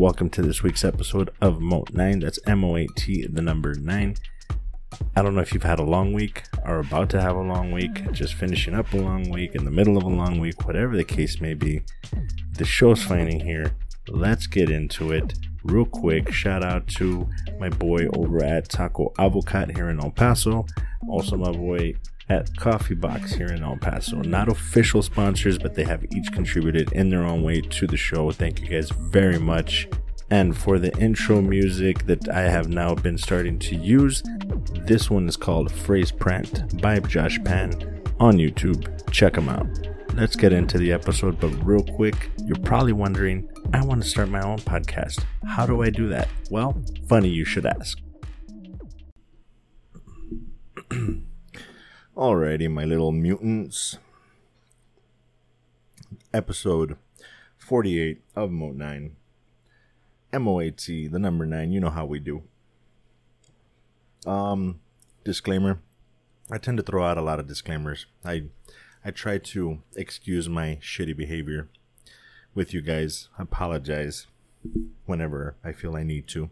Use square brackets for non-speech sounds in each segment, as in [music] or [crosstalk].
welcome to this week's episode of Moat 9. That's M O A T, the number 9. I don't know if you've had a long week or about to have a long week, just finishing up a long week, in the middle of a long week, whatever the case may be. The show's finally here. Let's get into it real quick. Shout out to my boy over at Taco Avocat here in El Paso. Also, my boy at Coffee Box here in El Paso. Not official sponsors, but they have each contributed in their own way to the show. Thank you guys very much. And for the intro music that I have now been starting to use, this one is called Phrase Print by Josh Pan on YouTube. Check them out. Let's get into the episode, but real quick, you're probably wondering I want to start my own podcast. How do I do that? Well, funny you should ask. [clears throat] Alrighty, my little mutants. Episode 48 of Moat 9. MOAT, the number 9. You know how we do. Um, disclaimer. I tend to throw out a lot of disclaimers. I I try to excuse my shitty behavior with you guys. I apologize whenever I feel I need to.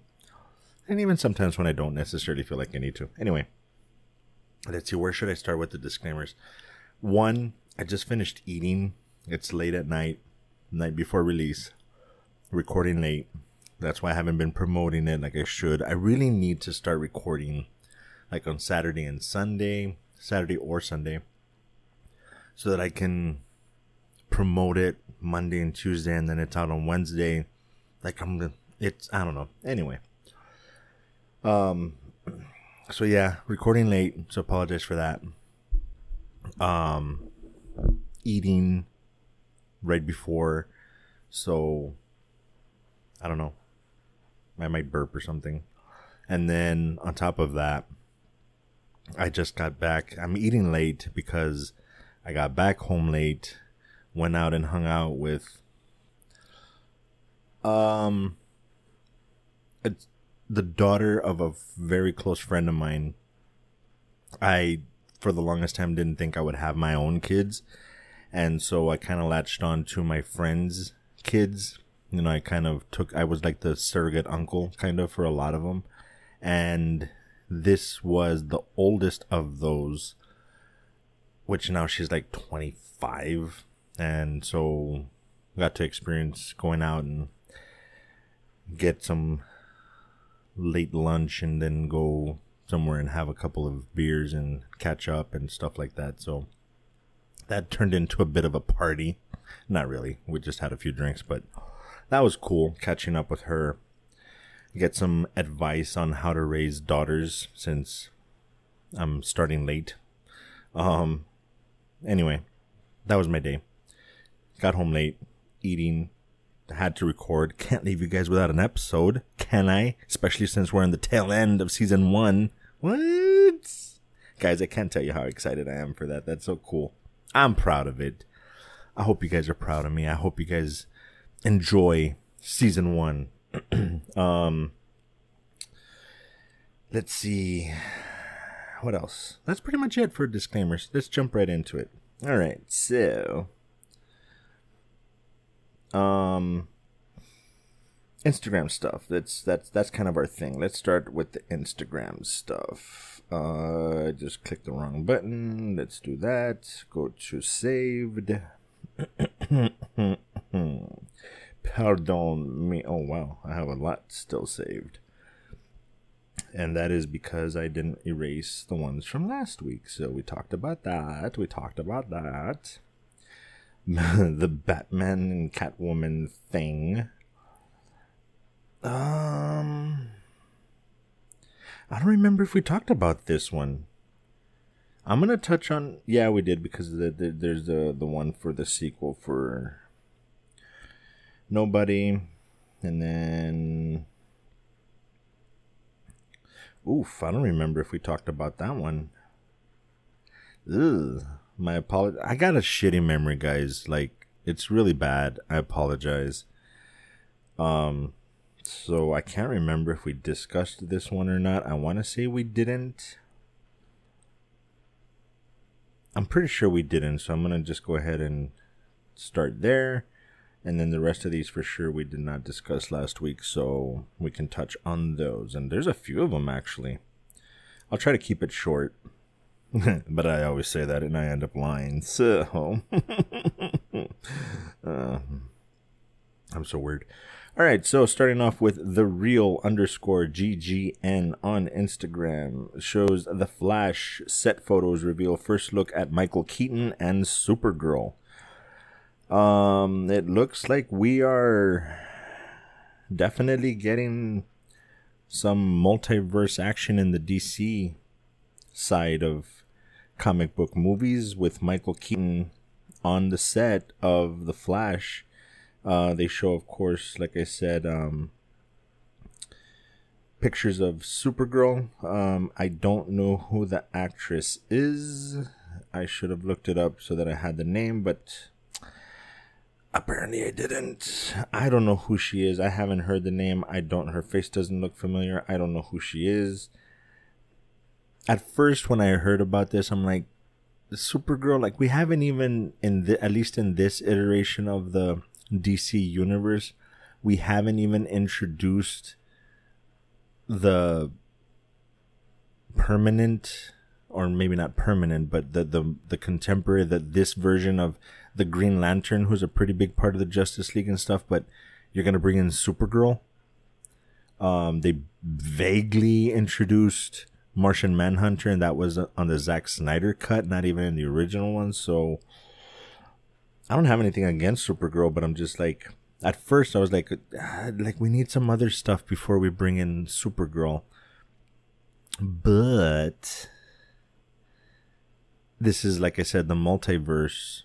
And even sometimes when I don't necessarily feel like I need to. Anyway, let's see, where should I start with the disclaimers? One, I just finished eating. It's late at night, night before release, recording late. That's why I haven't been promoting it like I should. I really need to start recording like on Saturday and Sunday, Saturday or Sunday, so that I can promote it Monday and Tuesday and then it's out on Wednesday. Like I'm it's I don't know. Anyway. Um so yeah, recording late, so apologize for that. Um, eating right before, so I don't know. I might burp or something, and then on top of that, I just got back. I'm eating late because I got back home late, went out and hung out with um. It's the daughter of a very close friend of mine. I, for the longest time, didn't think I would have my own kids. And so I kind of latched on to my friends' kids. You know, I kind of took, I was like the surrogate uncle kind of for a lot of them. And this was the oldest of those, which now she's like 25. And so got to experience going out and get some late lunch and then go somewhere and have a couple of beers and catch up and stuff like that. So that turned into a bit of a party. Not really. We just had a few drinks, but that was cool catching up with her. Get some advice on how to raise daughters since I'm starting late. Um anyway, that was my day. Got home late, eating, had to record. Can't leave you guys without an episode, can I? Especially since we're in the tail end of season one. What? Guys, I can't tell you how excited I am for that. That's so cool. I'm proud of it. I hope you guys are proud of me. I hope you guys enjoy season one. [clears throat] um, let's see. What else? That's pretty much it for disclaimers. Let's jump right into it. All right. So, um Instagram stuff. That's that's that's kind of our thing. Let's start with the Instagram stuff. Uh I just clicked the wrong button. Let's do that. Go to saved. [coughs] Pardon me. Oh wow, I have a lot still saved. And that is because I didn't erase the ones from last week. So we talked about that. We talked about that. [laughs] the Batman and Catwoman thing. Um, I don't remember if we talked about this one. I'm gonna touch on. Yeah, we did because the, the, there's the the one for the sequel for Nobody, and then oof, I don't remember if we talked about that one. Ugh my apology. I got a shitty memory, guys. Like it's really bad. I apologize. Um, so I can't remember if we discussed this one or not. I want to say we didn't. I'm pretty sure we didn't. So I'm gonna just go ahead and start there, And then the rest of these for sure we did not discuss last week, so we can touch on those. And there's a few of them actually. I'll try to keep it short. [laughs] but I always say that and I end up lying. So uh, [laughs] I'm so weird. All right, so starting off with the real underscore GGN on Instagram shows the Flash set photos reveal first look at Michael Keaton and Supergirl. Um, it looks like we are definitely getting some multiverse action in the DC side of comic book movies with Michael Keaton on the set of The Flash uh, they show, of course, like I said, um, pictures of Supergirl. Um, I don't know who the actress is. I should have looked it up so that I had the name, but apparently I didn't. I don't know who she is. I haven't heard the name. I don't. Her face doesn't look familiar. I don't know who she is. At first, when I heard about this, I'm like, Supergirl. Like we haven't even in the at least in this iteration of the DC universe, we haven't even introduced the permanent or maybe not permanent, but the the the contemporary that this version of the Green Lantern, who's a pretty big part of the Justice League and stuff, but you're gonna bring in Supergirl. Um, they vaguely introduced Martian Manhunter, and that was on the Zack Snyder cut, not even in the original one. So I don't have anything against Supergirl, but I'm just like at first I was like ah, like we need some other stuff before we bring in Supergirl. But this is like I said the multiverse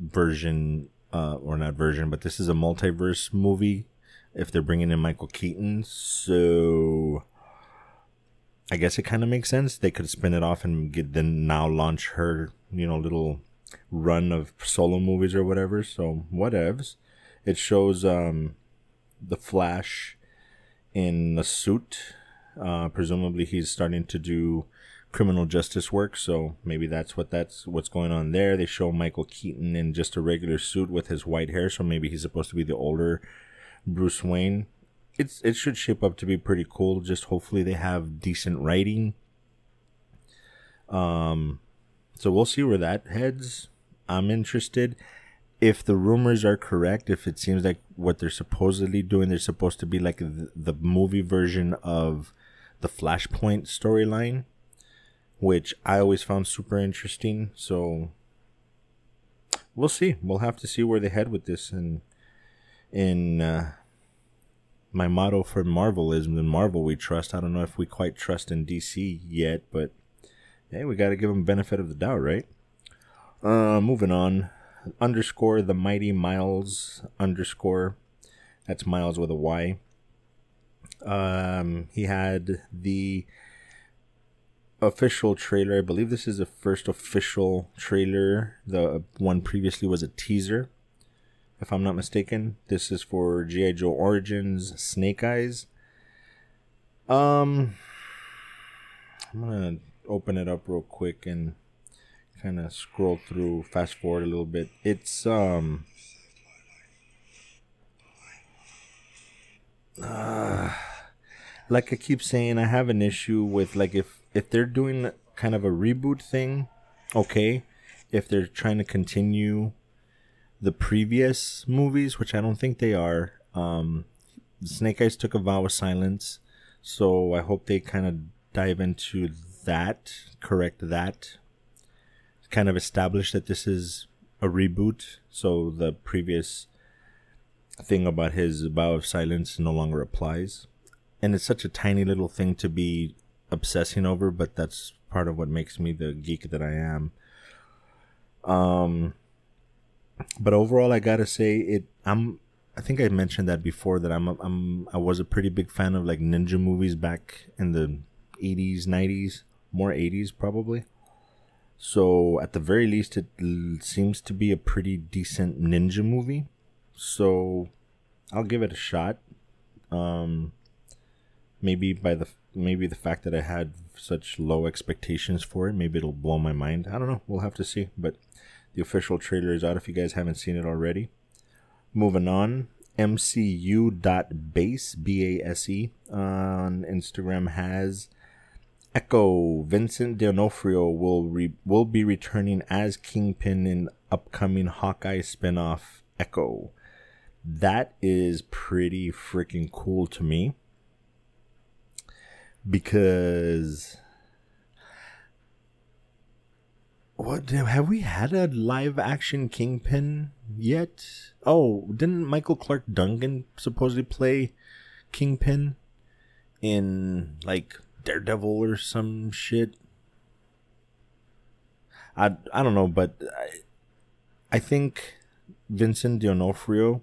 version uh or not version, but this is a multiverse movie if they're bringing in Michael Keaton. So I guess it kind of makes sense. They could spin it off and get then now launch her, you know, little run of solo movies or whatever. So whatevs. It shows um, the Flash in a suit. Uh, presumably, he's starting to do criminal justice work. So maybe that's what that's what's going on there. They show Michael Keaton in just a regular suit with his white hair. So maybe he's supposed to be the older Bruce Wayne. It's it should shape up to be pretty cool. Just hopefully they have decent writing. Um, so we'll see where that heads. I'm interested. If the rumors are correct, if it seems like what they're supposedly doing, they're supposed to be like the, the movie version of the Flashpoint storyline, which I always found super interesting. So we'll see. We'll have to see where they head with this. And in uh, my motto for Marvel is in Marvel we trust. I don't know if we quite trust in DC yet, but hey, we got to give them benefit of the doubt, right? Uh, moving on. Underscore the mighty Miles underscore. That's Miles with a Y. Um, he had the official trailer. I believe this is the first official trailer. The one previously was a teaser, if I'm not mistaken. This is for G.I. Joe Origins Snake Eyes. Um, I'm gonna open it up real quick and kind of scroll through, fast forward a little bit. It's um. Uh, like I keep saying, I have an issue with like if if they're doing kind of a reboot thing, okay. If they're trying to continue the previous movies, which I don't think they are, um, Snake Eyes took a vow of silence, so I hope they kind of dive into that, correct that, kind of establish that this is a reboot. So the previous thing about his vow of silence no longer applies. And it's such a tiny little thing to be obsessing over, but that's part of what makes me the geek that I am. Um, but overall, I gotta say it. I'm. I think I mentioned that before that I'm. I'm. I was a pretty big fan of like ninja movies back in the 80s, 90s, more 80s probably. So at the very least, it l- seems to be a pretty decent ninja movie. So I'll give it a shot. Um, maybe by the maybe the fact that I had such low expectations for it, maybe it'll blow my mind. I don't know. We'll have to see. But the official trailer is out if you guys haven't seen it already. Moving on, mcu.base, B A S E, on Instagram has Echo Vincent D'Onofrio will re- will be returning as Kingpin in upcoming Hawkeye spinoff Echo. That is pretty freaking cool to me because what have we had a live action Kingpin yet? Oh, didn't Michael Clarke Duncan supposedly play Kingpin in like Daredevil or some shit? I I don't know, but I, I think Vincent D'Onofrio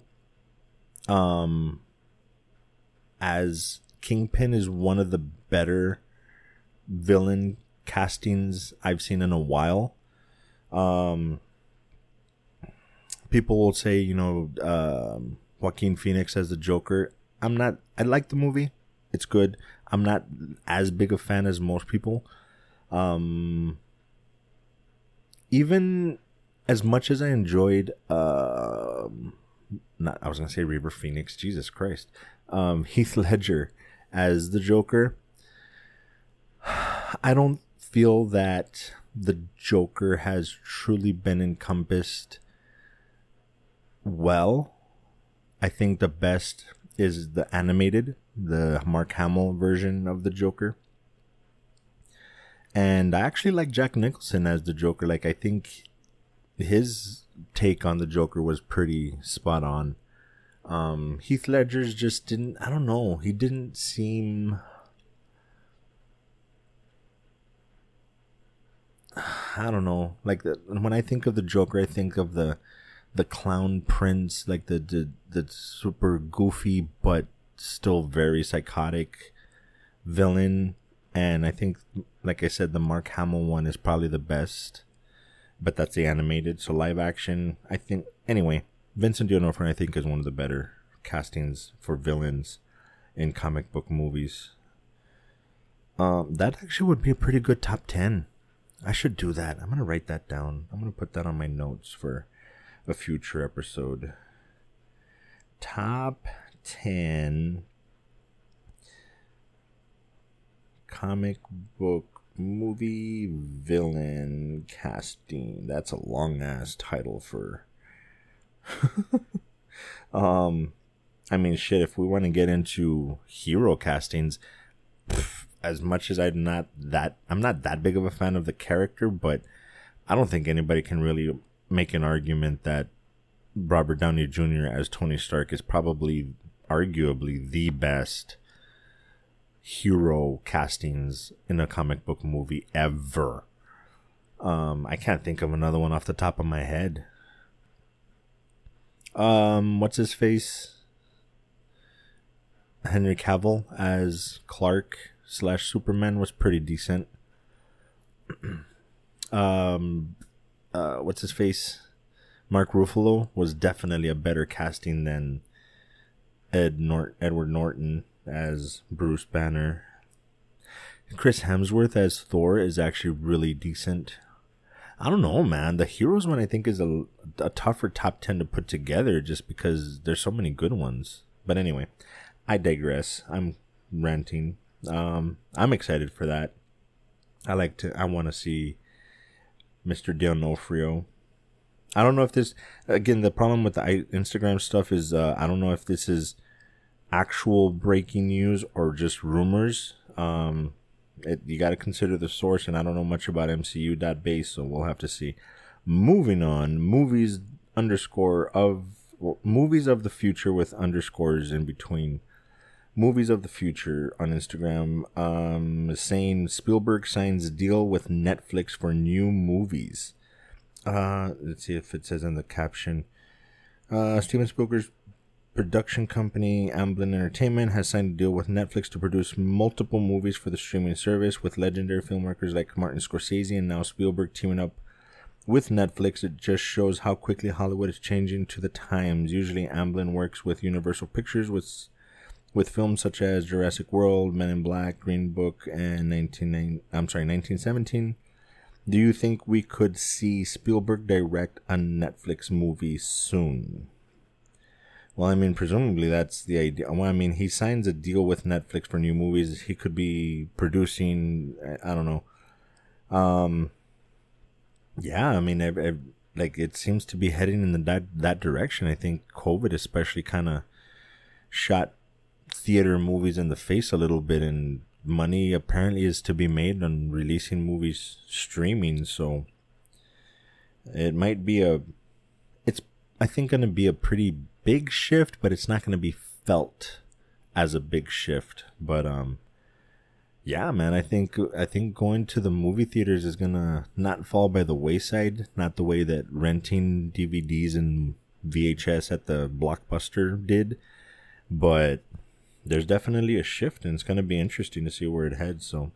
um as Kingpin is one of the better villain castings I've seen in a while. Um, people will say, you know, um, Joaquin Phoenix as the Joker. I'm not. I like the movie. It's good. I'm not as big a fan as most people. Um, even as much as I enjoyed, uh, not I was gonna say River Phoenix. Jesus Christ, um, [laughs] Heath Ledger as the Joker. [sighs] I don't feel that the Joker has truly been encompassed well. I think the best is the animated, the Mark Hamill version of the Joker. And I actually like Jack Nicholson as the Joker. Like I think his take on the Joker was pretty spot on. Um, Heath Ledger's just didn't. I don't know. He didn't seem I don't know. Like the, when I think of the Joker, I think of the the clown prince, like the the, the super goofy but still very psychotic villain. And I think, like I said, the Mark Hamill one is probably the best. But that's the animated, so live action. I think anyway. Vincent D'Onofrio, I think, is one of the better castings for villains in comic book movies. Um, that actually would be a pretty good top ten. I should do that. I'm gonna write that down. I'm gonna put that on my notes for a future episode. Top ten comic book movie villain casting. That's a long ass title for. [laughs] um, I mean, shit. If we want to get into hero castings, pff, as much as I'm not that I'm not that big of a fan of the character, but I don't think anybody can really make an argument that Robert Downey Jr. as Tony Stark is probably arguably the best hero castings in a comic book movie ever. Um, I can't think of another one off the top of my head. Um, what's his face? Henry Cavill as Clark slash Superman was pretty decent. [clears throat] um, uh, what's his face? Mark Ruffalo was definitely a better casting than Ed Nort Edward Norton as Bruce Banner. Chris Hemsworth as Thor is actually really decent. I don't know, man. The Heroes one I think is a, a tougher top 10 to put together just because there's so many good ones. But anyway, I digress. I'm ranting. Um, I'm excited for that. I like to. I want to see Mr. D'Onofrio. I don't know if this. Again, the problem with the Instagram stuff is uh, I don't know if this is actual breaking news or just rumors. Um, it, you got to consider the source, and I don't know much about MCU.base, so we'll have to see. Moving on, movies underscore of well, movies of the future with underscores in between movies of the future on Instagram, um, saying Spielberg signs deal with Netflix for new movies. Uh, let's see if it says in the caption. Uh, Steven Spielberg's production company Amblin Entertainment has signed a deal with Netflix to produce multiple movies for the streaming service with legendary filmmakers like Martin Scorsese and now Spielberg teaming up with Netflix. It just shows how quickly Hollywood is changing to the times. Usually Amblin works with Universal Pictures with with films such as Jurassic World, Men in Black, Green Book, and 19, I'm sorry, 1917. Do you think we could see Spielberg direct a Netflix movie soon? Well, I mean, presumably that's the idea. Well, I mean, he signs a deal with Netflix for new movies. He could be producing. I don't know. Um. Yeah, I mean, I, I, like it seems to be heading in the, that that direction. I think COVID especially kind of shot theater movies in the face a little bit, and money apparently is to be made on releasing movies streaming. So it might be a. It's I think going to be a pretty big shift, but it's not going to be felt as a big shift. But um, yeah, man, I think I think going to the movie theaters is gonna not fall by the wayside. Not the way that renting DVDs and VHS at the Blockbuster did, but there's definitely a shift, and it's gonna be interesting to see where it heads. So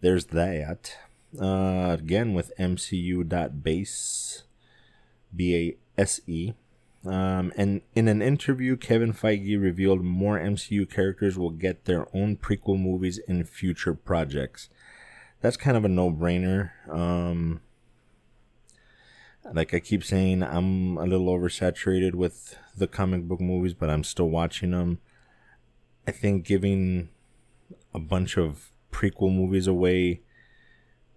there's that. Uh, again with MCU.base, B A S E. Um, and in an interview, Kevin Feige revealed more MCU characters will get their own prequel movies in future projects. That's kind of a no brainer. Um, like I keep saying, I'm a little oversaturated with the comic book movies, but I'm still watching them. I think giving a bunch of prequel movies away,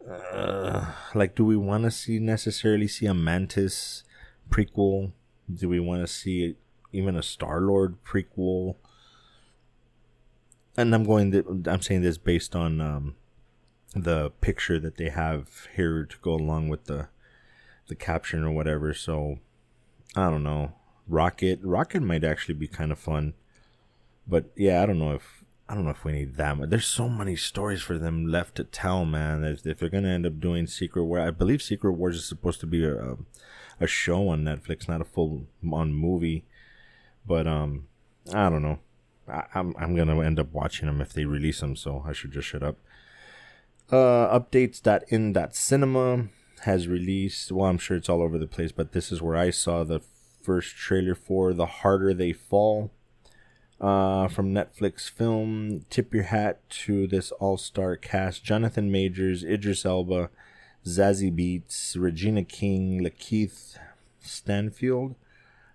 uh, like, do we want to see necessarily see a Mantis prequel? Do we want to see even a Star Lord prequel? And I'm going. To, I'm saying this based on um, the picture that they have here to go along with the the caption or whatever. So I don't know. Rocket. Rocket might actually be kind of fun. But yeah, I don't know if I don't know if we need that much. There's so many stories for them left to tell, man. If, if they're gonna end up doing Secret War, I believe Secret Wars is supposed to be a, a show on Netflix, not a full on movie. But um, I don't know. I, am I'm, I'm gonna end up watching them if they release them, so I should just shut up. Uh, updates that in that cinema has released. Well, I'm sure it's all over the place, but this is where I saw the first trailer for The Harder They Fall. Uh, from Netflix film, tip your hat to this all-star cast: Jonathan Majors, Idris Elba, Zazie Beetz, Regina King, Lakeith Stanfield,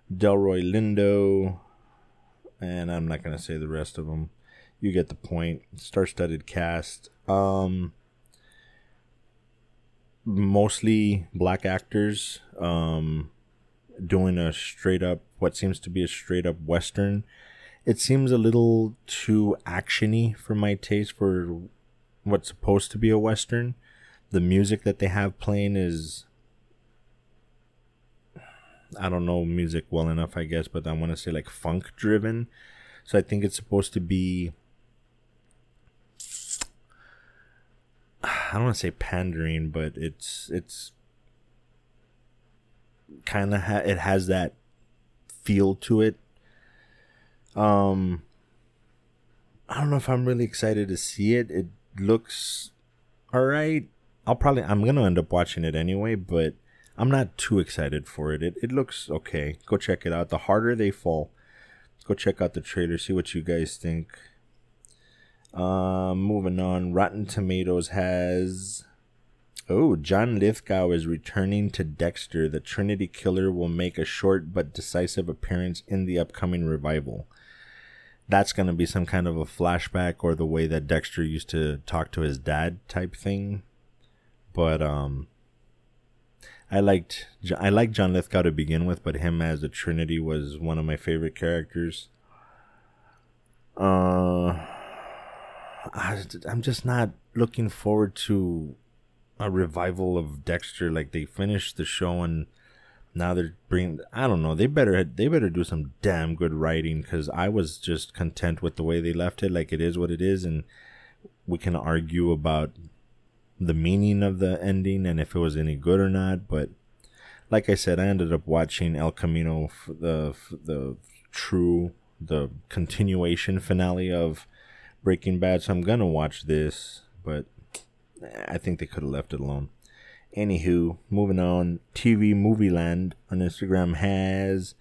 Delroy Lindo, and I'm not gonna say the rest of them. You get the point. Star-studded cast. Um, mostly black actors. Um, doing a straight up, what seems to be a straight up western. It seems a little too actiony for my taste for what's supposed to be a western the music that they have playing is I don't know music well enough, I guess, but I want to say like funk driven. So I think it's supposed to be I don't want to say pandering, but it's it's kind of ha- it has that feel to it. Um I don't know if I'm really excited to see it. It looks all right. I'll probably I'm gonna end up watching it anyway, but I'm not too excited for it. It it looks okay. Go check it out. The harder they fall. Go check out the trailer. See what you guys think. Um, moving on. Rotten Tomatoes has. Oh, John Lithgow is returning to Dexter. The Trinity Killer will make a short but decisive appearance in the upcoming revival. That's going to be some kind of a flashback or the way that Dexter used to talk to his dad type thing but um I liked I liked John Lithgow to begin with, but him as the Trinity was one of my favorite characters. Uh, I, I'm just not looking forward to a revival of Dexter. Like they finished the show and now they're bringing. I don't know. They better they better do some damn good writing because I was just content with the way they left it. Like it is what it is, and we can argue about the meaning of the ending and if it was any good or not. But like I said, I ended up watching El Camino, the the true the continuation finale of Breaking Bad. So I'm gonna watch this, but I think they could have left it alone. Anywho, moving on. TV Movie Land on Instagram has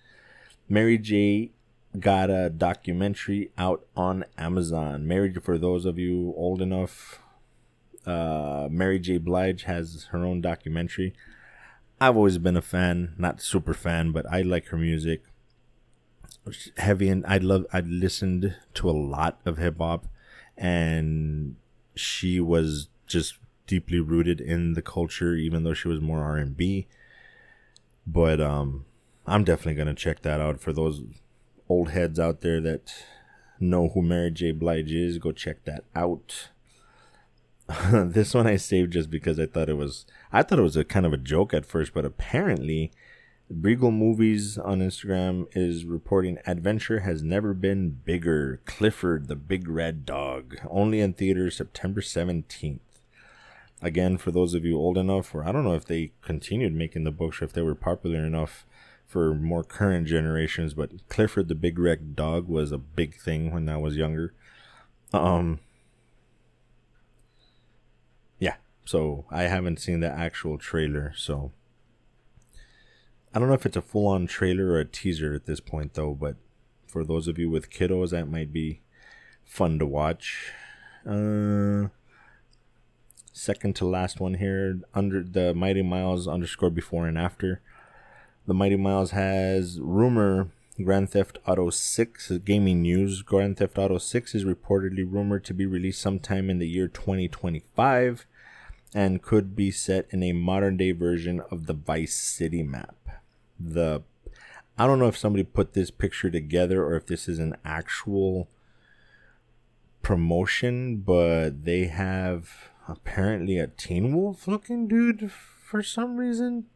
Mary J got a documentary out on Amazon. Mary, for those of you old enough uh, Mary J. Blige has her own documentary. I've always been a fan, not super fan, but I like her music. heavy and I love I listened to a lot of hip hop and she was just deeply rooted in the culture even though she was more R&B but um I'm definitely to check that out for those old heads out there that know who Mary J. Blige is. Go check that out. [laughs] This one I saved just because I thought it was I thought it was a kind of a joke at first but apparently Regal Movies on Instagram is reporting Adventure has never been bigger. Clifford the Big Red Dog, only in theaters September 17th. Again, for those of you old enough, or I don't know if they continued making the books or if they were popular enough for more current generations, but Clifford the Big Red Dog was a big thing when I was younger. Um, yeah, so I haven't seen the actual trailer, so I don't know if it's a full on trailer or a teaser at this point, though, but for those of you with kiddos, that might be fun to watch. Uh, second to last one here, under the Mighty Miles underscore before and after. The Mighty Miles has rumor Grand Theft Auto 6 gaming news. Grand Theft Auto 6 is reportedly rumored to be released sometime in the year 2025 and could be set in a modern day version of the Vice City map the I don't know if somebody put this picture together or if this is an actual promotion, but they have apparently a Teen Wolf looking dude for some reason.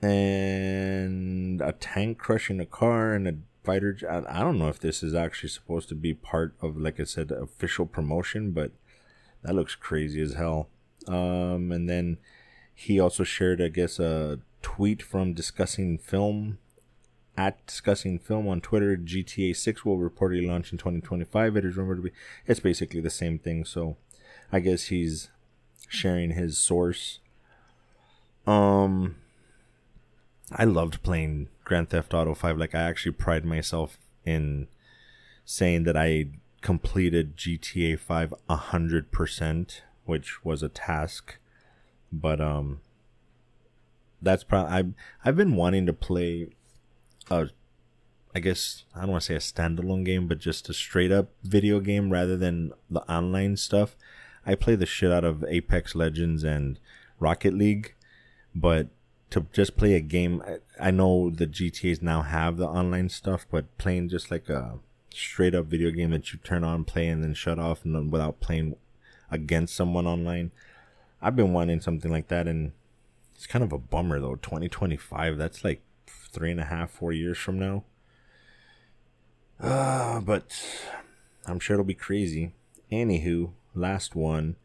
And a tank crushing a car and a fighter. I don't know if this is actually supposed to be part of, like I said, official promotion, but that looks crazy as hell. Um, and then he also shared, I guess, a tweet from discussing film at discussing film on Twitter. GTA 6 will reportedly launch in 2025. It is rumored to be. It's basically the same thing. So, I guess he's sharing his source. Um, I loved playing Grand Theft Auto 5. Like I actually pride myself in saying that I completed GTA 5 100%, which was a task. But um that's probably I've I've been wanting to play a I guess I don't want to say a standalone game, but just a straight up video game rather than the online stuff. I play the shit out of Apex Legends and Rocket League, but to just play a game, I, know the GTA's now have the online stuff, but playing just like a straight up video game that you turn on, play, and then shut off, and without playing against someone online, I've been wanting something like that, and it's kind of a bummer though. 2025, that's like three and a half, four years from now. Uh, [sighs] but I'm sure it'll be crazy. Anywho, last one.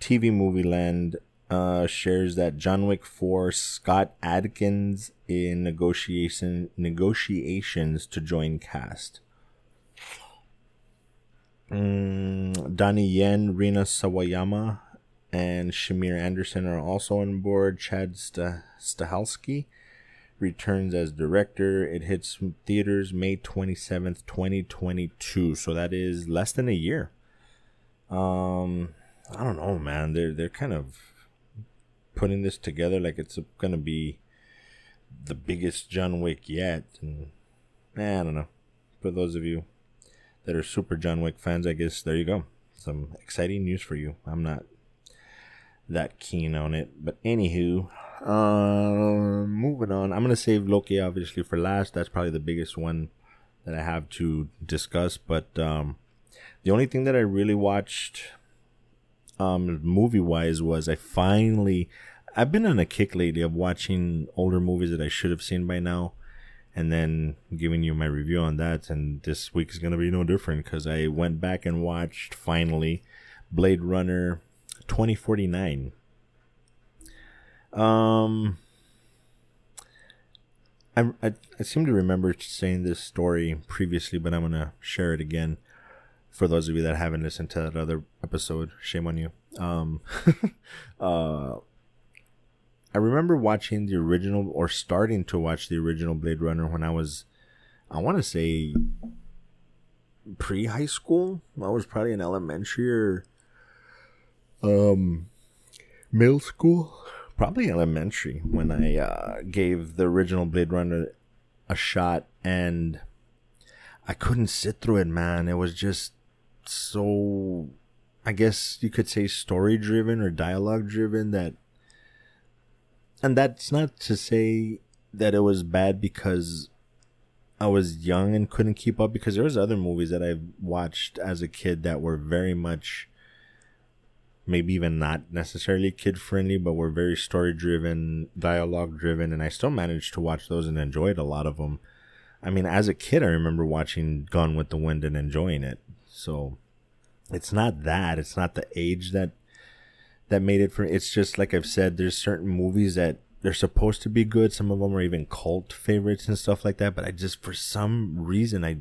TV Movie Land uh, shares that John Wick 4 Scott Adkins in negotiation negotiations to join cast. Mm, Donnie Yen, Rina Sawayama, and Shamier Anderson are also on board. Chad Stahelski returns as director. It hits theaters May 27th, 2022. So that is less than a year. Um, I don't know, man. They're they're kind of putting this together like it's to be the biggest John Wick yet. And eh, I don't know. For those of you that are super John Wick fans, I guess there you go. Some exciting news for you. I'm not that keen on it. But anywho, uh, moving on. I'm gonna save Loki obviously for last. That's probably the biggest one that I have to discuss. But um, the only thing that I really watched, um, movie wise, was I finally. I've been on a kick lately of watching older movies that I should have seen by now, and then giving you my review on that. And this week is gonna be no different because I went back and watched finally Blade Runner 2049. Um, I, I, I seem to remember saying this story previously, but I'm gonna share it again for those of you that haven't listened to that other episode. Shame on you. Um, [laughs] uh, I remember watching the original or starting to watch the original Blade Runner when I was, I want to say, pre high school. I was probably in elementary or um, middle school, probably elementary, when I uh, gave the original Blade Runner a shot, and I couldn't sit through it, man. It was just so I guess you could say story driven or dialogue driven that and that's not to say that it was bad because I was young and couldn't keep up because there was other movies that I watched as a kid that were very much maybe even not necessarily kid friendly but were very story driven dialogue driven and I still managed to watch those and enjoyed a lot of them I mean as a kid I remember watching Gone with the Wind and enjoying it so it's not that it's not the age that that made it for it's just like I've said there's certain movies that they're supposed to be good some of them are even cult favorites and stuff like that but I just for some reason I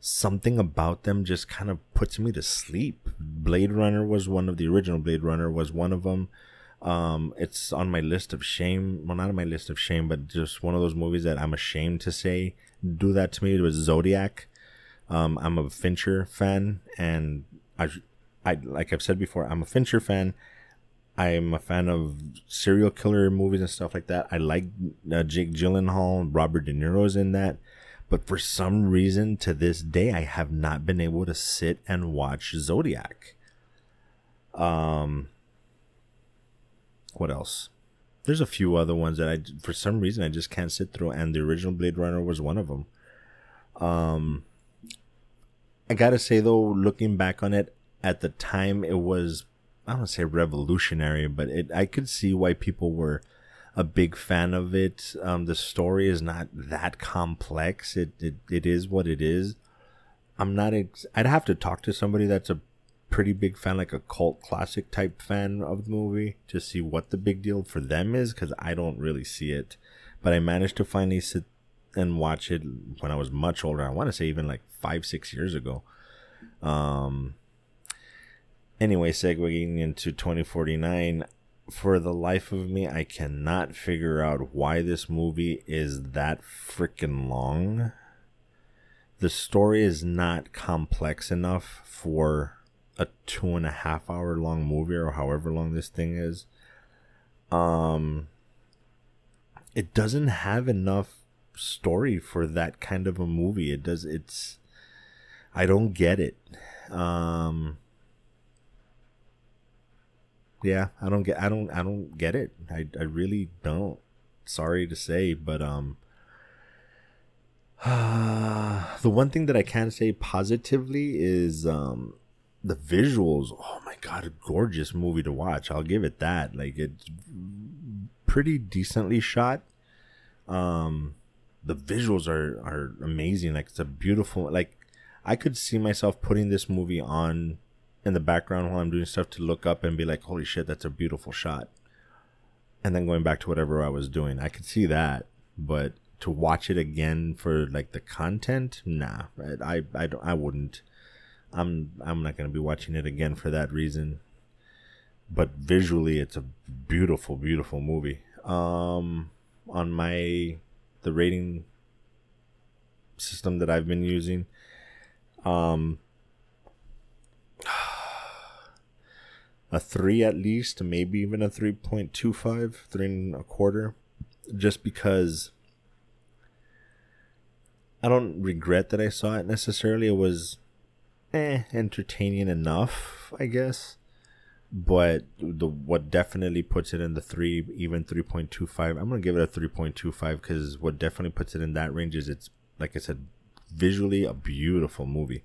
something about them just kind of puts me to sleep. Blade Runner was one of the original Blade Runner was one of them. Um, it's on my list of shame. Well, not on my list of shame, but just one of those movies that I'm ashamed to say do that to me. It was Zodiac. Um, I'm a Fincher fan, and I, I like I've said before, I'm a Fincher fan. I'm a fan of serial killer movies and stuff like that. I like uh, Jake Gyllenhaal, Robert De Niro's in that. But for some reason, to this day, I have not been able to sit and watch Zodiac. Um, what else? There's a few other ones that I, for some reason, I just can't sit through, and the original Blade Runner was one of them. Um, I gotta say though, looking back on it, at the time, it was I don't say revolutionary, but it I could see why people were a big fan of it. Um, the story is not that complex. It, it it is what it is. I'm not. Ex- I'd have to talk to somebody that's a pretty big fan, like a cult classic type fan of the movie, to see what the big deal for them is, because I don't really see it. But I managed to finally sit and watch it when I was much older. I want to say even like five, six years ago. Um. Anyway, segueing into 2049, for the life of me, I cannot figure out why this movie is that freaking long. The story is not complex enough for a two and a half hour long movie or however long this thing is. Um, it doesn't have enough story for that kind of a movie. It does, it's, I don't get it. Um, yeah, I don't get I don't I don't get it. I I really don't. Sorry to say, but um [sighs] the one thing that I can say positively is um the visuals. Oh my god, a gorgeous movie to watch. I'll give it that. Like it's pretty decently shot. Um the visuals are are amazing. Like it's a beautiful like I could see myself putting this movie on in the background while I'm doing stuff to look up and be like, holy shit, that's a beautiful shot. And then going back to whatever I was doing. I could see that, but to watch it again for like the content, nah, I, I, don't, I wouldn't. I'm, I'm not going to be watching it again for that reason. But visually, it's a beautiful, beautiful movie. Um, on my, the rating system that I've been using, um, a three at least, maybe even a 3.25, three and a quarter, just because I don't regret that I saw it necessarily. It was eh, entertaining enough, I guess. But the what definitely puts it in the three, even 3.25, I'm gonna give it a 3.25 because what definitely puts it in that range is it's like I said, visually a beautiful movie.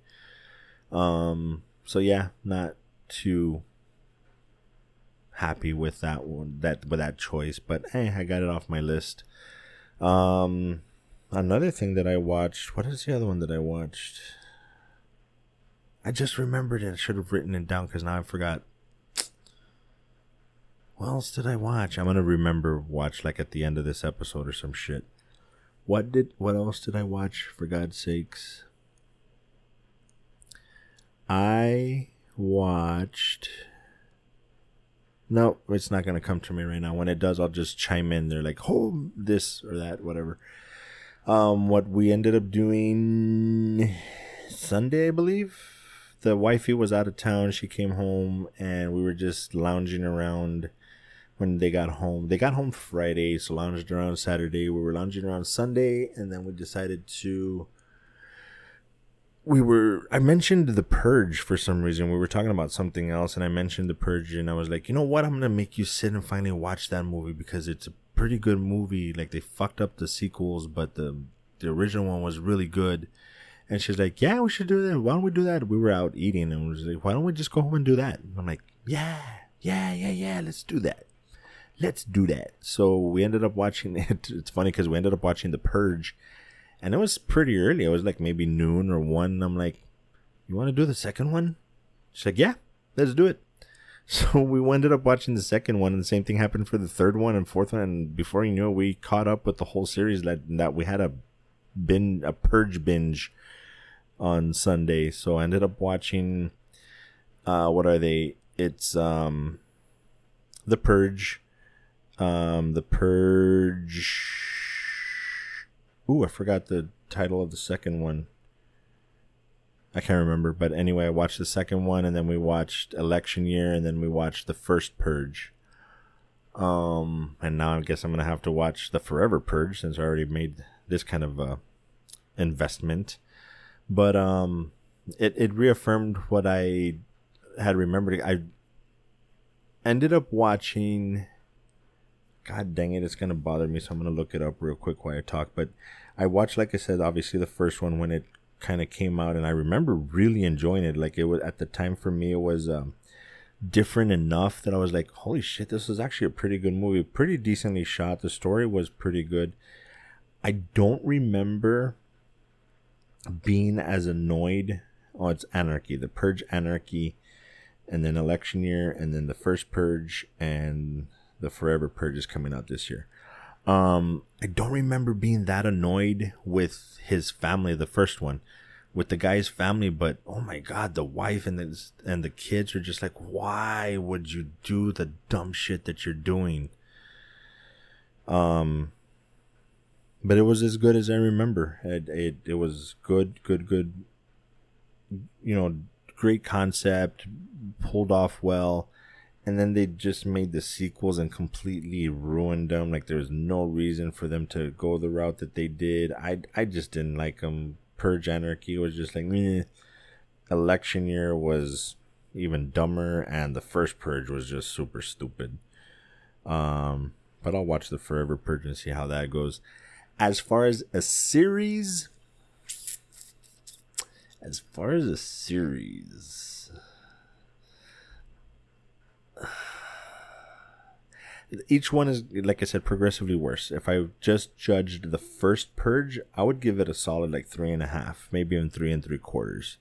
Um, so yeah, not too happy with that one that with that choice but hey i got it off my list. Um another thing that i watched what is the other one that i watched? I just remembered it. I should have written it down because now i forgot what else did i watch i'm gonna remember watch like at the end of this episode or some shit what did what else did i watch for god's sakes i watched no, it's not going to come to me right now. When it does, I'll just chime in. They're like, oh, this or that, whatever. Um, what we ended up doing Sunday, I believe. The wifey was out of town. She came home, and we were just lounging around when they got home. They got home Friday, so lounged around Saturday. We were lounging around Sunday, and then we decided to we were I mentioned the purge for some reason. We were talking about something else and I mentioned the purge and I was like, "You know what? I'm to make you sit and finally watch that movie because it's a pretty good movie. Like they fucked up the sequels, but the the original one was really good." And she's like, "Yeah, we should do that. Why don't we do that?" We were out eating and we was like, "Why don't we just go home and do that?" And I'm like, "Yeah, yeah, yeah, yeah. Let's do that. Let's do that." So we ended up watching [laughs] it. It's funny because we ended up watching The Purge and it was pretty early. It was like maybe noon or one. I'm like, you want to do the second one? She's like, yeah, let's do it. [laughs] So we ended up watching the second one, and the same thing happened for the third one and fourth one. And before you knew it, we caught up with the whole series. That that we had a bin a purge binge on Sunday. So I ended up watching. Uh, what are they? It's um, the Purge, um, the Purge Ooh, I forgot the title of the second one. I can't remember, but anyway, I watched the second one, and then we watched Election Year, and then we watched the first Purge. Um, and now I guess I'm gonna have to watch the Forever Purge since I already made this kind of uh, investment. But um, it it reaffirmed what I had remembered. I ended up watching. God dang it, it's gonna bother me, so I'm gonna look it up real quick while I talk. But I watched, like I said, obviously the first one when it kind of came out, and I remember really enjoying it. Like it was at the time for me, it was um, different enough that I was like, "Holy shit, this is actually a pretty good movie, pretty decently shot. The story was pretty good." I don't remember being as annoyed. Oh, it's Anarchy, the Purge Anarchy, and then Election Year, and then the first Purge, and the Forever Purge is coming out this year. Um, I don't remember being that annoyed with his family, the first one, with the guy's family, but oh my god, the wife and the and the kids are just like, why would you do the dumb shit that you're doing? Um, but it was as good as I remember. It it, it was good, good, good. You know, great concept, pulled off well and then they just made the sequels and completely ruined them. Like there was no reason for them to go the route that they did. I I just didn't like them. Purge Anarchy was just like Meh. Election Year was even dumber, and the first Purge was just super stupid. Um, but I'll watch the Forever Purge and see how that goes. As far as a series, as far as a series each one is like I said, progressively worse. If I just judged the first purge, I would give it a solid like three and a half, maybe even three and three quarters,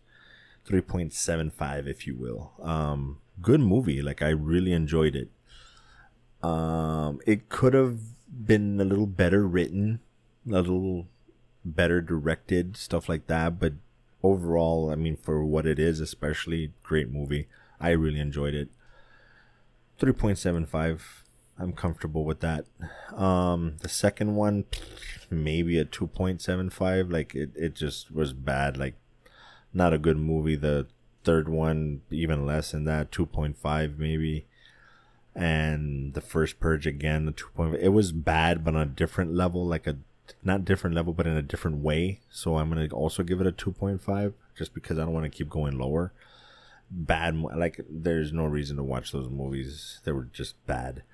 three point seven five, if you will. Um, good movie. Like I really enjoyed it. Um, it could have been a little better written, a little better directed, stuff like that. But overall, I mean, for what it is, especially great movie. I really enjoyed it. 3.75 i'm comfortable with that. Um the second one maybe a 2.75 like it, it just was bad like not a good movie. The third one even less than that 2.5 maybe. And the first purge again the 2.5 it was bad but on a different level like a not different level but in a different way. So i'm gonna also give it a 2.5 just because i don't want to keep going lower. Bad like there's no reason to watch those movies. They were just bad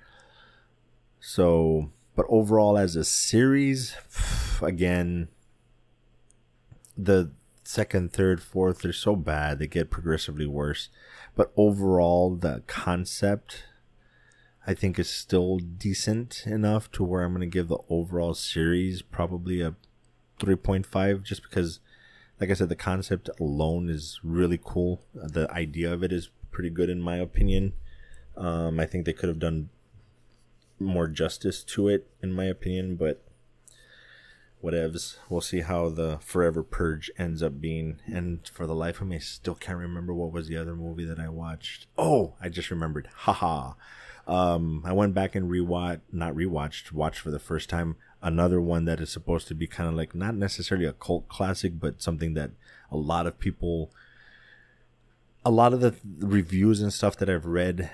so but overall as a series [sighs] again the second third fourth they're so bad they get progressively worse but overall the concept i think is still decent enough to where i'm going to give the overall series probably a 3.5 just because like I said, the concept alone is really cool. The idea of it is pretty good in my opinion. Um, I think they could have done more justice to it, in my opinion, but whatevs. We'll see how the Forever Purge ends up being. And for the life of me, I still can't remember what was the other movie that I watched. Oh, I just remembered. Haha. Um, I went back and rewatched, not rewatched, watched for the first time another one that is supposed to be kind of like not necessarily a cult classic, but something that a lot of people, a lot of the reviews and stuff that I've read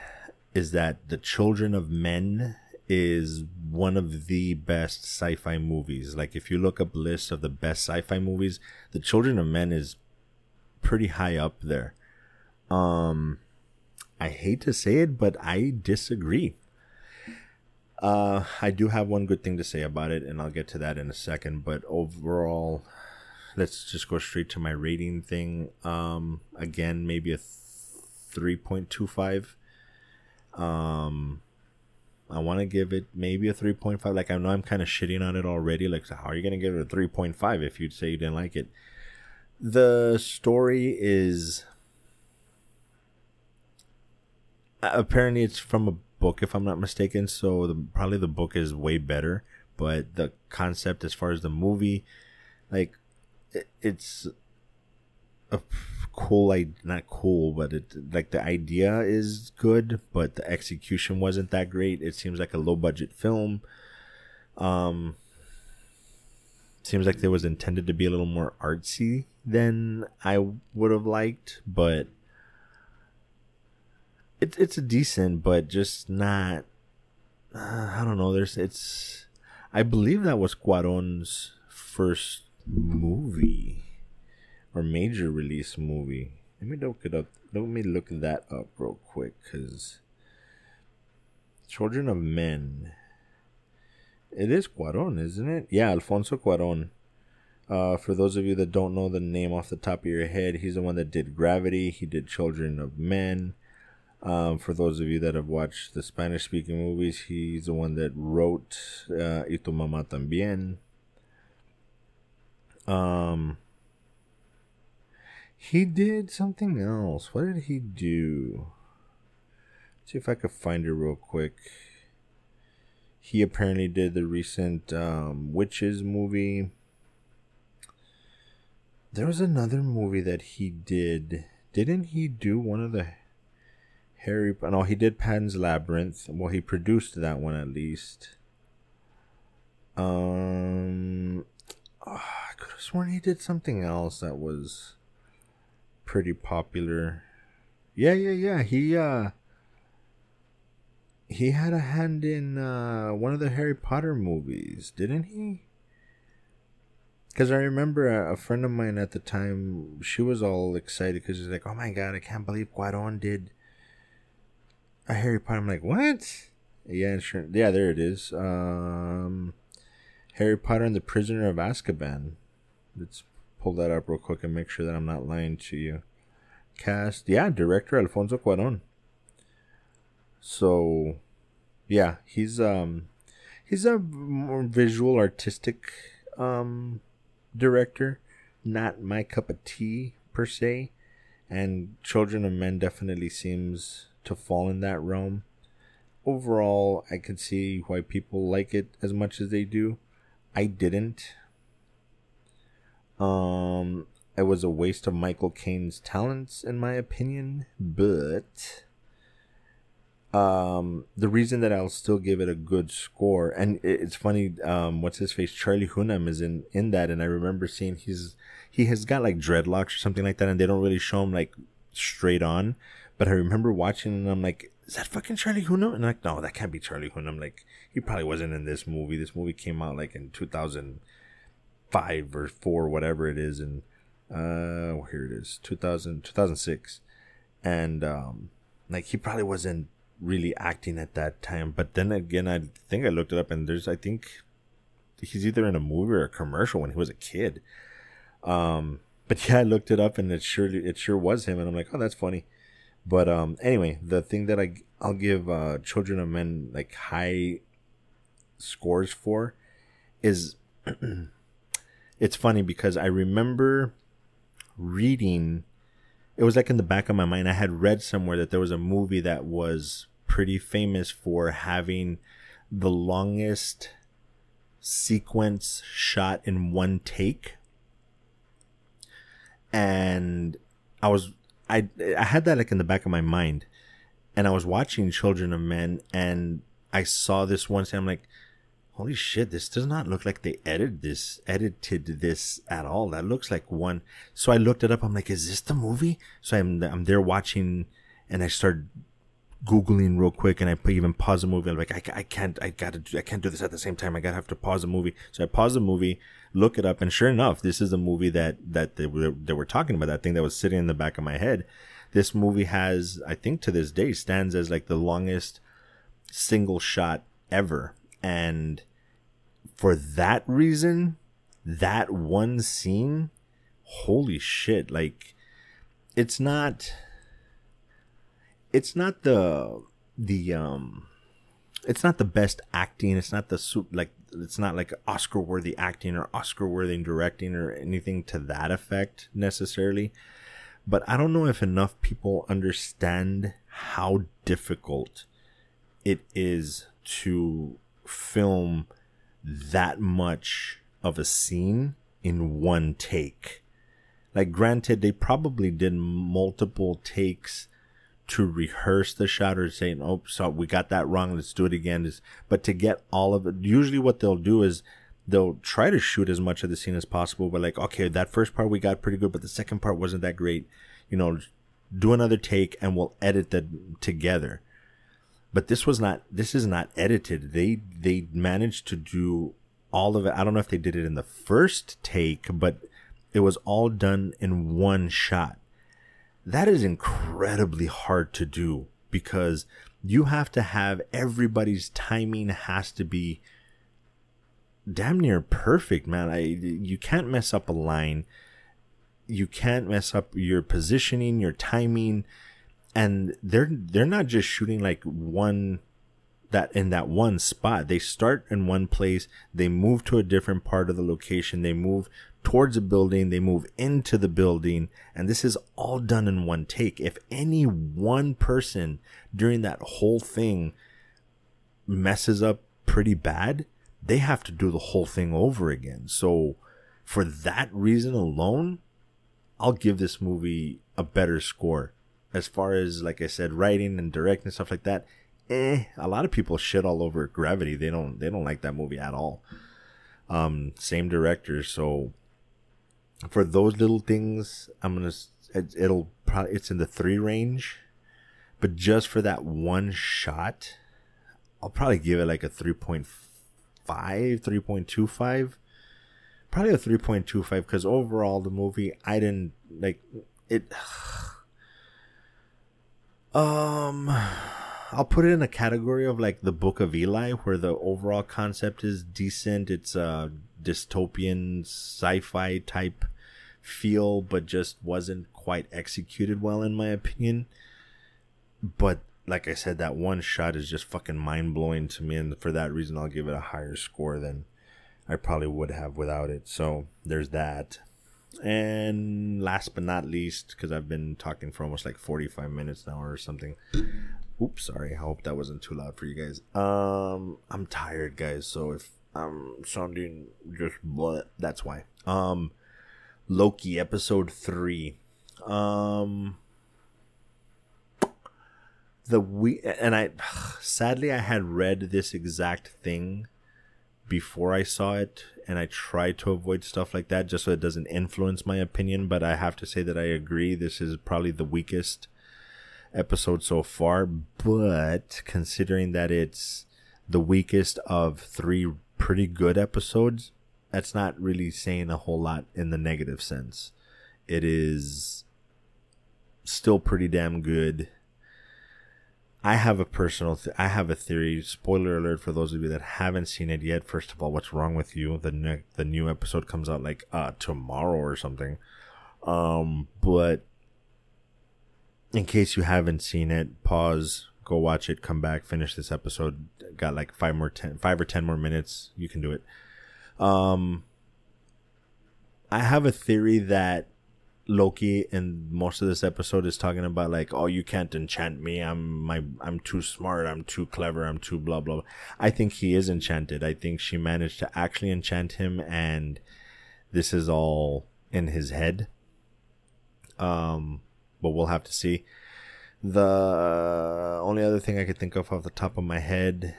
is that The Children of Men is one of the best sci-fi movies. Like if you look up lists of the best sci-fi movies, The Children of Men is pretty high up there. Um, I hate to say it, but I disagree. Uh, I do have one good thing to say about it, and I'll get to that in a second. But overall, let's just go straight to my rating thing. Um, again, maybe a three point two five. Um, I want to give it maybe a three point five. Like I know I'm kind of shitting on it already. Like, so how are you gonna give it a three point five if you'd say you didn't like it? The story is apparently it's from a book if i'm not mistaken so the, probably the book is way better but the concept as far as the movie like it, it's a cool like not cool but it like the idea is good but the execution wasn't that great it seems like a low budget film um seems like it was intended to be a little more artsy than i would have liked but it's it's a decent, but just not. Uh, I don't know. There's it's. I believe that was Cuarón's first movie or major release movie. Let me look it up. Let me look that up real quick, cause Children of Men. It is Cuarón, isn't it? Yeah, Alfonso Cuarón. Uh, for those of you that don't know the name off the top of your head, he's the one that did Gravity. He did Children of Men. Um, for those of you that have watched the Spanish speaking movies, he's the one that wrote uh, Y tu mamá también. Um, he did something else. What did he do? Let's see if I could find it real quick. He apparently did the recent um, Witches movie. There was another movie that he did. Didn't he do one of the Harry. No, he did Pan's Labyrinth. Well, he produced that one at least. Um, oh, I could have sworn he did something else that was pretty popular. Yeah, yeah, yeah. He uh he had a hand in uh one of the Harry Potter movies, didn't he? Because I remember a, a, friend of mine at the time, she was all excited because she's like, "Oh my god, I can't believe Cuarón did a Harry Potter. I'm like, what? Yeah, sure. Yeah, there it is. Um, Harry Potter and the Prisoner of Azkaban. Let's pull that up real quick and make sure that I'm not lying to you. Cast, yeah, director Alfonso Cuarón. So, yeah, he's um, he's a more visual, artistic um, director. Not my cup of tea per se. And Children of Men definitely seems to fall in that realm. Overall, I could see why people like it as much as they do. I didn't. Um, it was a waste of Michael Caine's talents, in my opinion. But um, the reason that I'll still give it a good score, and it's funny. Um, what's his face? Charlie Hunnam is in in that, and I remember seeing he's he has got like dreadlocks or something like that, and they don't really show him like straight on. But I remember watching and I'm like, is that fucking Charlie Hunnam? And I'm like, no, that can't be Charlie Hunnam. Like, he probably wasn't in this movie. This movie came out like in 2005 or 4, whatever it is. And, uh, well, here it is, 2000, 2006. And, um, like, he probably wasn't really acting at that time. But then again, I think I looked it up and there's, I think he's either in a movie or a commercial when he was a kid. Um, but [laughs] yeah, I looked it up and it surely, it sure was him. And I'm like, oh, that's funny. But um, anyway, the thing that I I'll give uh, Children of Men like high scores for is [clears throat] it's funny because I remember reading it was like in the back of my mind I had read somewhere that there was a movie that was pretty famous for having the longest sequence shot in one take. And I was I I had that like in the back of my mind, and I was watching Children of Men, and I saw this once, and I'm like, holy shit, this does not look like they edited this edited this at all. That looks like one. So I looked it up. I'm like, is this the movie? So I'm I'm there watching, and I start googling real quick, and I even pause the movie. I'm like, I, I can't, I gotta, do, I can't do this at the same time. I gotta have to pause the movie. So I pause the movie, look it up, and sure enough, this is the movie that that they were they were talking about. That thing that was sitting in the back of my head. This movie has, I think, to this day, stands as like the longest single shot ever, and for that reason, that one scene, holy shit! Like, it's not it's not the the um it's not the best acting it's not the suit like it's not like oscar worthy acting or oscar worthy directing or anything to that effect necessarily but i don't know if enough people understand how difficult it is to film that much of a scene in one take like granted they probably did multiple takes to rehearse the shot or saying, "Oh, so we got that wrong. Let's do it again." Is but to get all of it. Usually, what they'll do is they'll try to shoot as much of the scene as possible. But like, okay, that first part we got pretty good, but the second part wasn't that great. You know, do another take and we'll edit that together. But this was not. This is not edited. They they managed to do all of it. I don't know if they did it in the first take, but it was all done in one shot that is incredibly hard to do because you have to have everybody's timing has to be damn near perfect, man. I you can't mess up a line. You can't mess up your positioning, your timing, and they're they're not just shooting like one that in that one spot. They start in one place, they move to a different part of the location, they move towards a building, they move into the building, and this is all done in one take. If any one person during that whole thing messes up pretty bad, they have to do the whole thing over again. So, for that reason alone, I'll give this movie a better score. As far as, like I said, writing and directing stuff like that, eh, a lot of people shit all over Gravity. They don't, they don't like that movie at all. Um, same director, so for those little things, I'm gonna it, it'll probably it's in the three range, but just for that one shot, I'll probably give it like a 3.5, 3.25. Probably a 3.25 because overall the movie I didn't like it. Um, I'll put it in a category of like the Book of Eli, where the overall concept is decent. It's a dystopian sci-fi type feel, but just wasn't quite executed well, in my opinion. But like I said, that one shot is just fucking mind blowing to me, and for that reason, I'll give it a higher score than I probably would have without it. So there's that. And last but not least, because I've been talking for almost like 45 minutes now or something. Oops, sorry. I hope that wasn't too loud for you guys. Um, I'm tired, guys. So if I'm sounding just that's why. Um, Loki episode 3. Um the we and I [sighs] sadly I had read this exact thing before I saw it and I try to avoid stuff like that just so it doesn't influence my opinion, but I have to say that I agree this is probably the weakest episode so far, but considering that it's the weakest of 3 pretty good episodes, that's not really saying a whole lot in the negative sense. It is still pretty damn good. I have a personal, th- I have a theory. Spoiler alert for those of you that haven't seen it yet. First of all, what's wrong with you? The ne- the new episode comes out like uh tomorrow or something. Um, but in case you haven't seen it, pause, go watch it, come back, finish this episode. Got like five more ten, five or ten more minutes. You can do it. Um, I have a theory that Loki in most of this episode is talking about like, oh, you can't enchant me. I'm my I'm too smart. I'm too clever. I'm too blah blah. I think he is enchanted. I think she managed to actually enchant him, and this is all in his head. Um, but we'll have to see. The only other thing I could think of off the top of my head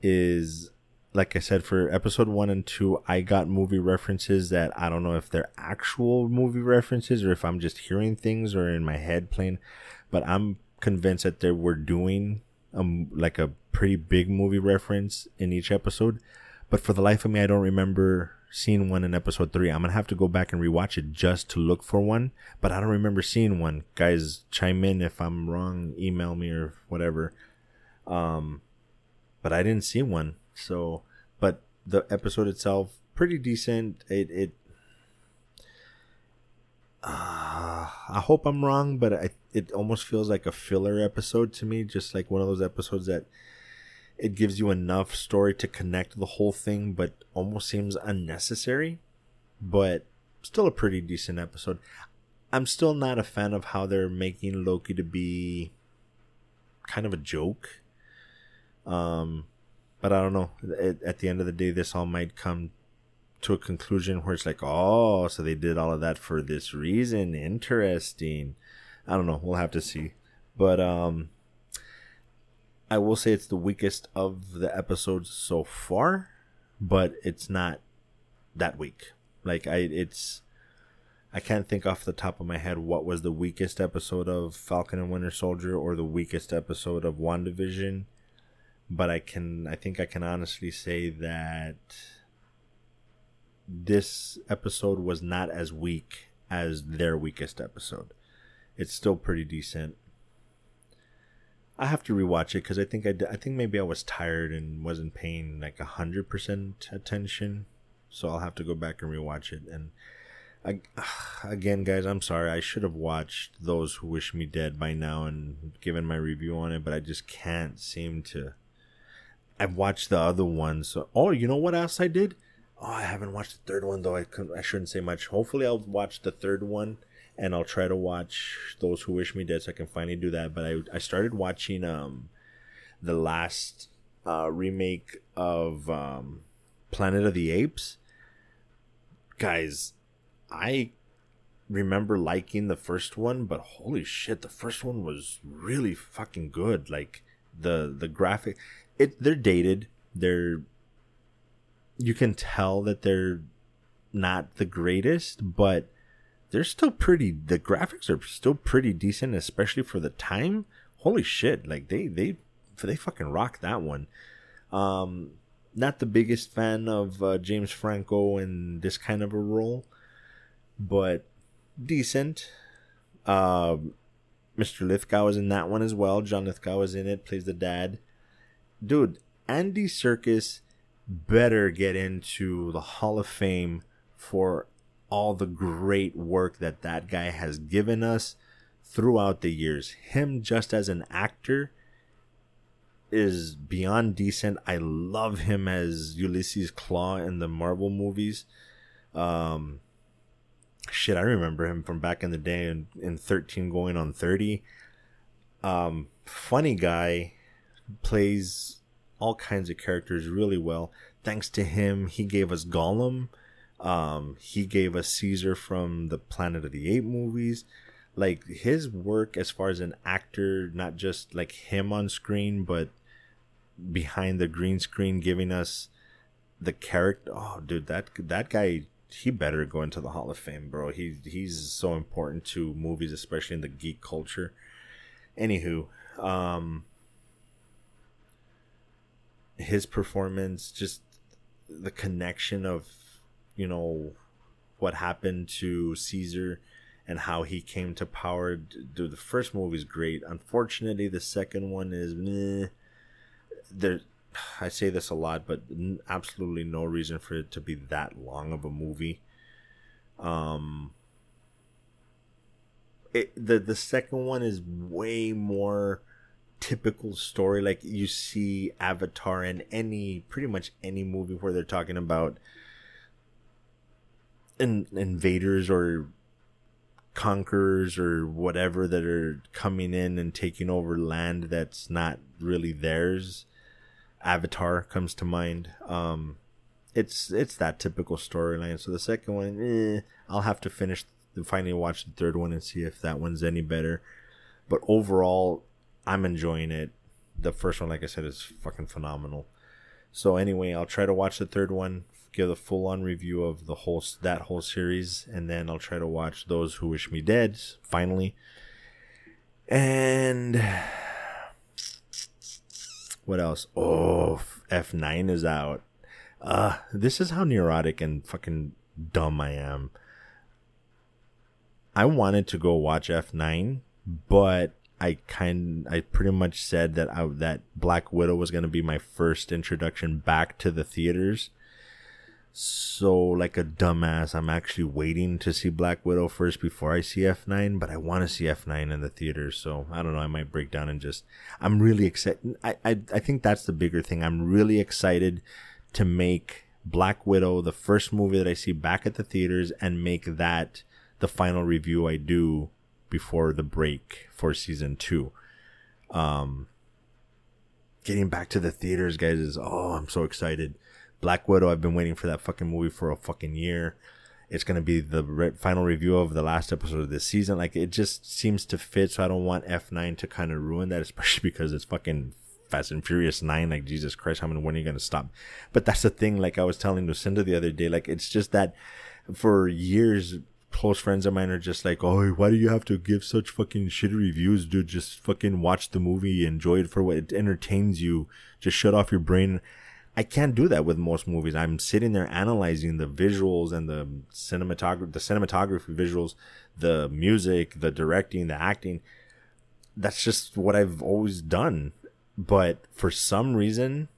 is like I said, for episode one and two, I got movie references that I don't know if they're actual movie references or if I'm just hearing things or in my head playing, but I'm convinced that they were doing um like a pretty big movie reference in each episode, but for the life of me, I don't remember seeing one in episode three. I'm gonna have to go back and rewatch it just to look for one, but I don't remember seeing one. Guys, chime in if I'm wrong. Email me or whatever. Um, but I didn't see one. So, but the episode itself pretty decent. It it. Uh, I hope I'm wrong, but I it almost feels like a filler episode to me, just like one of those episodes that it gives you enough story to connect the whole thing, but almost seems unnecessary. But still a pretty decent episode. I'm still not a fan of how they're making Loki to be kind of a joke. Um, but I don't know. At, at the end of the day, this all might come to a conclusion where it's like, oh, so they did all of that for this reason. Interesting. I don't know. We'll have to see. But um, I will say it's the weakest of the episodes so far, but it's not that weak. Like I, it's I can't think off the top of my head what was the weakest episode of Falcon and Winter Soldier or the weakest episode of WandaVision, but I can I think I can honestly say that this episode was not as weak as their weakest episode. It's still pretty decent. I have to rewatch it because I think I, I think maybe I was tired and wasn't paying like hundred percent attention, so I'll have to go back and rewatch it. And I, again, guys, I'm sorry. I should have watched those who wish me dead by now and given my review on it, but I just can't seem to. I've watched the other ones. Oh, you know what else I did? Oh, I haven't watched the third one though. I couldn't, I shouldn't say much. Hopefully, I'll watch the third one and I'll try to watch those who wish me dead so I can finally do that. But I I started watching um the last uh, remake of um, Planet of the Apes. Guys, I remember liking the first one, but holy shit, the first one was really fucking good. Like the the graphic, it they're dated. They're you can tell that they're not the greatest, but they're still pretty the graphics are still pretty decent especially for the time. Holy shit like they they they fucking rock that one. Um not the biggest fan of uh, james franco in this kind of a role but decent. Uh, mr lithgow is in that one as well. John lithgow is in it plays the dad dude andy serkis better get into the hall of fame for all the great work that that guy has given us throughout the years. Him just as an actor is beyond decent. I love him as Ulysses Klaue in the Marvel movies. Um, shit, I remember him from back in the day in, in 13 going on 30. Um, funny guy, plays all kinds of characters really well. Thanks to him, he gave us Gollum um, he gave us Caesar from the Planet of the Apes movies. Like his work as far as an actor, not just like him on screen, but behind the green screen, giving us the character. Oh, dude, that that guy, he better go into the Hall of Fame, bro. He he's so important to movies, especially in the geek culture. Anywho, um, his performance, just the connection of you know what happened to Caesar and how he came to power. Dude, the first movie is great. Unfortunately, the second one is meh. There, I say this a lot, but absolutely no reason for it to be that long of a movie. Um, it the the second one is way more typical story like you see Avatar in any pretty much any movie where they're talking about in, invaders or conquerors or whatever that are coming in and taking over land that's not really theirs. Avatar comes to mind. Um, it's it's that typical storyline. So the second one, eh, I'll have to finish finally watch the third one and see if that one's any better. But overall, I'm enjoying it. The first one, like I said, is fucking phenomenal. So anyway, I'll try to watch the third one give a full on review of the whole that whole series, and then I'll try to watch those who wish me dead finally. And what else? Oh, F9 is out. Uh, this is how neurotic and fucking dumb I am. I wanted to go watch F9, but I kind I pretty much said that I, that Black Widow was going to be my first introduction back to the theaters. So like a dumbass, I'm actually waiting to see Black Widow first before I see F9, but I want to see F9 in the theaters. So I don't know, I might break down and just I'm really excited. I, I I think that's the bigger thing. I'm really excited to make Black Widow the first movie that I see back at the theaters and make that the final review I do before the break for season two. Um, getting back to the theaters, guys, is oh, I'm so excited. Black Widow, I've been waiting for that fucking movie for a fucking year. It's gonna be the re- final review of the last episode of this season. Like it just seems to fit, so I don't want F9 to kind of ruin that, [laughs] especially because it's fucking Fast and Furious 9. Like, Jesus Christ, how many, when are you to stop? But that's the thing, like I was telling Lucinda the other day, like, it's just that for years, close friends of mine are just like, oh, why do you have to give such fucking shitty reviews, dude? Just fucking watch the movie, enjoy it for what it entertains you. Just shut off your brain. I can't do that with most movies. I'm sitting there analyzing the visuals and the cinematography, the cinematography visuals, the music, the directing, the acting. That's just what I've always done. But for some reason,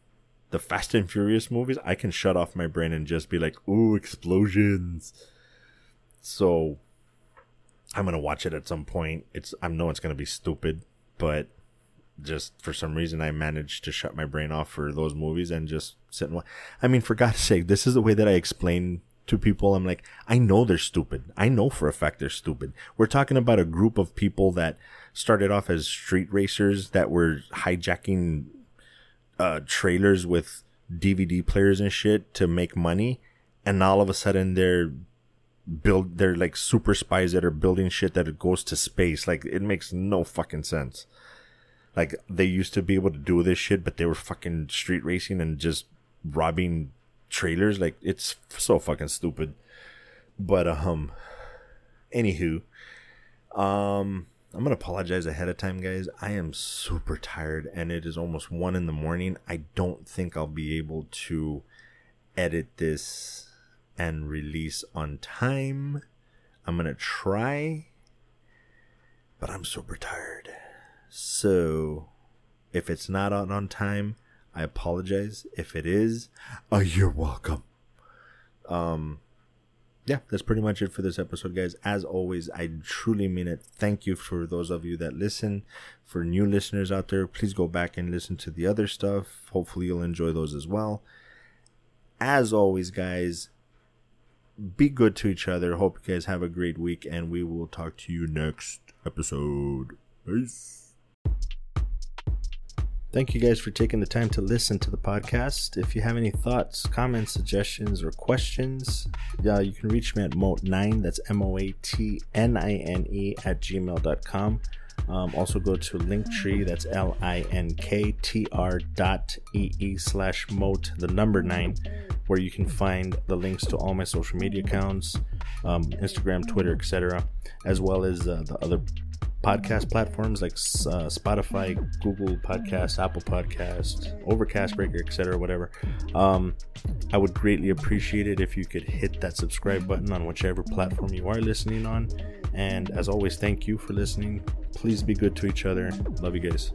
the Fast and Furious movies, I can shut off my brain and just be like, ooh, explosions so I'm gonna watch it at some point. It's I know it's gonna be stupid, but just for some reason I managed to shut my brain off for those movies and just sit and watch. I mean, for God's sake, this is the way that I explain to people. I'm like, I know they're stupid. I know for a fact they're stupid. We're talking about a group of people that started off as street racers that were hijacking uh, trailers with DVD players and shit to make money, and all of a sudden they're build they're like super spies that are building shit that goes to space. Like it makes no fucking sense. Like they used to be able to do this shit but they were fucking street racing and just robbing trailers. Like it's so fucking stupid. But um anywho um i'm gonna apologize ahead of time guys. I am super tired and it is almost one in the morning. I don't think i'll be able to edit this and release on time. I'm going to try, but I'm super tired. So if it's not out on time, I apologize. If it is, uh, you're welcome. Um, yeah, that's pretty much it for this episode, guys. As always, I truly mean it. Thank you for those of you that listen. For new listeners out there, please go back and listen to the other stuff. Hopefully, you'll enjoy those as well. As always, guys, be good to each other. Hope you guys have a great week, and we will talk to you next episode. Peace. Thank you guys for taking the time to listen to the podcast. If you have any thoughts, comments, suggestions, or questions, uh, you can reach me at moat9, that's M O A T N I N E, at gmail.com. Um, also go to Linktree, that's L I N K T R dot E E slash moat, the number nine where you can find the links to all my social media accounts, um, Instagram, Twitter, etc., as well as uh, the other podcast platforms like uh, Spotify, Google Podcasts, Apple Podcasts, Overcast Breaker, etc., whatever. Um, I would greatly appreciate it if you could hit that subscribe button on whichever platform you are listening on. And as always, thank you for listening. Please be good to each other. Love you guys.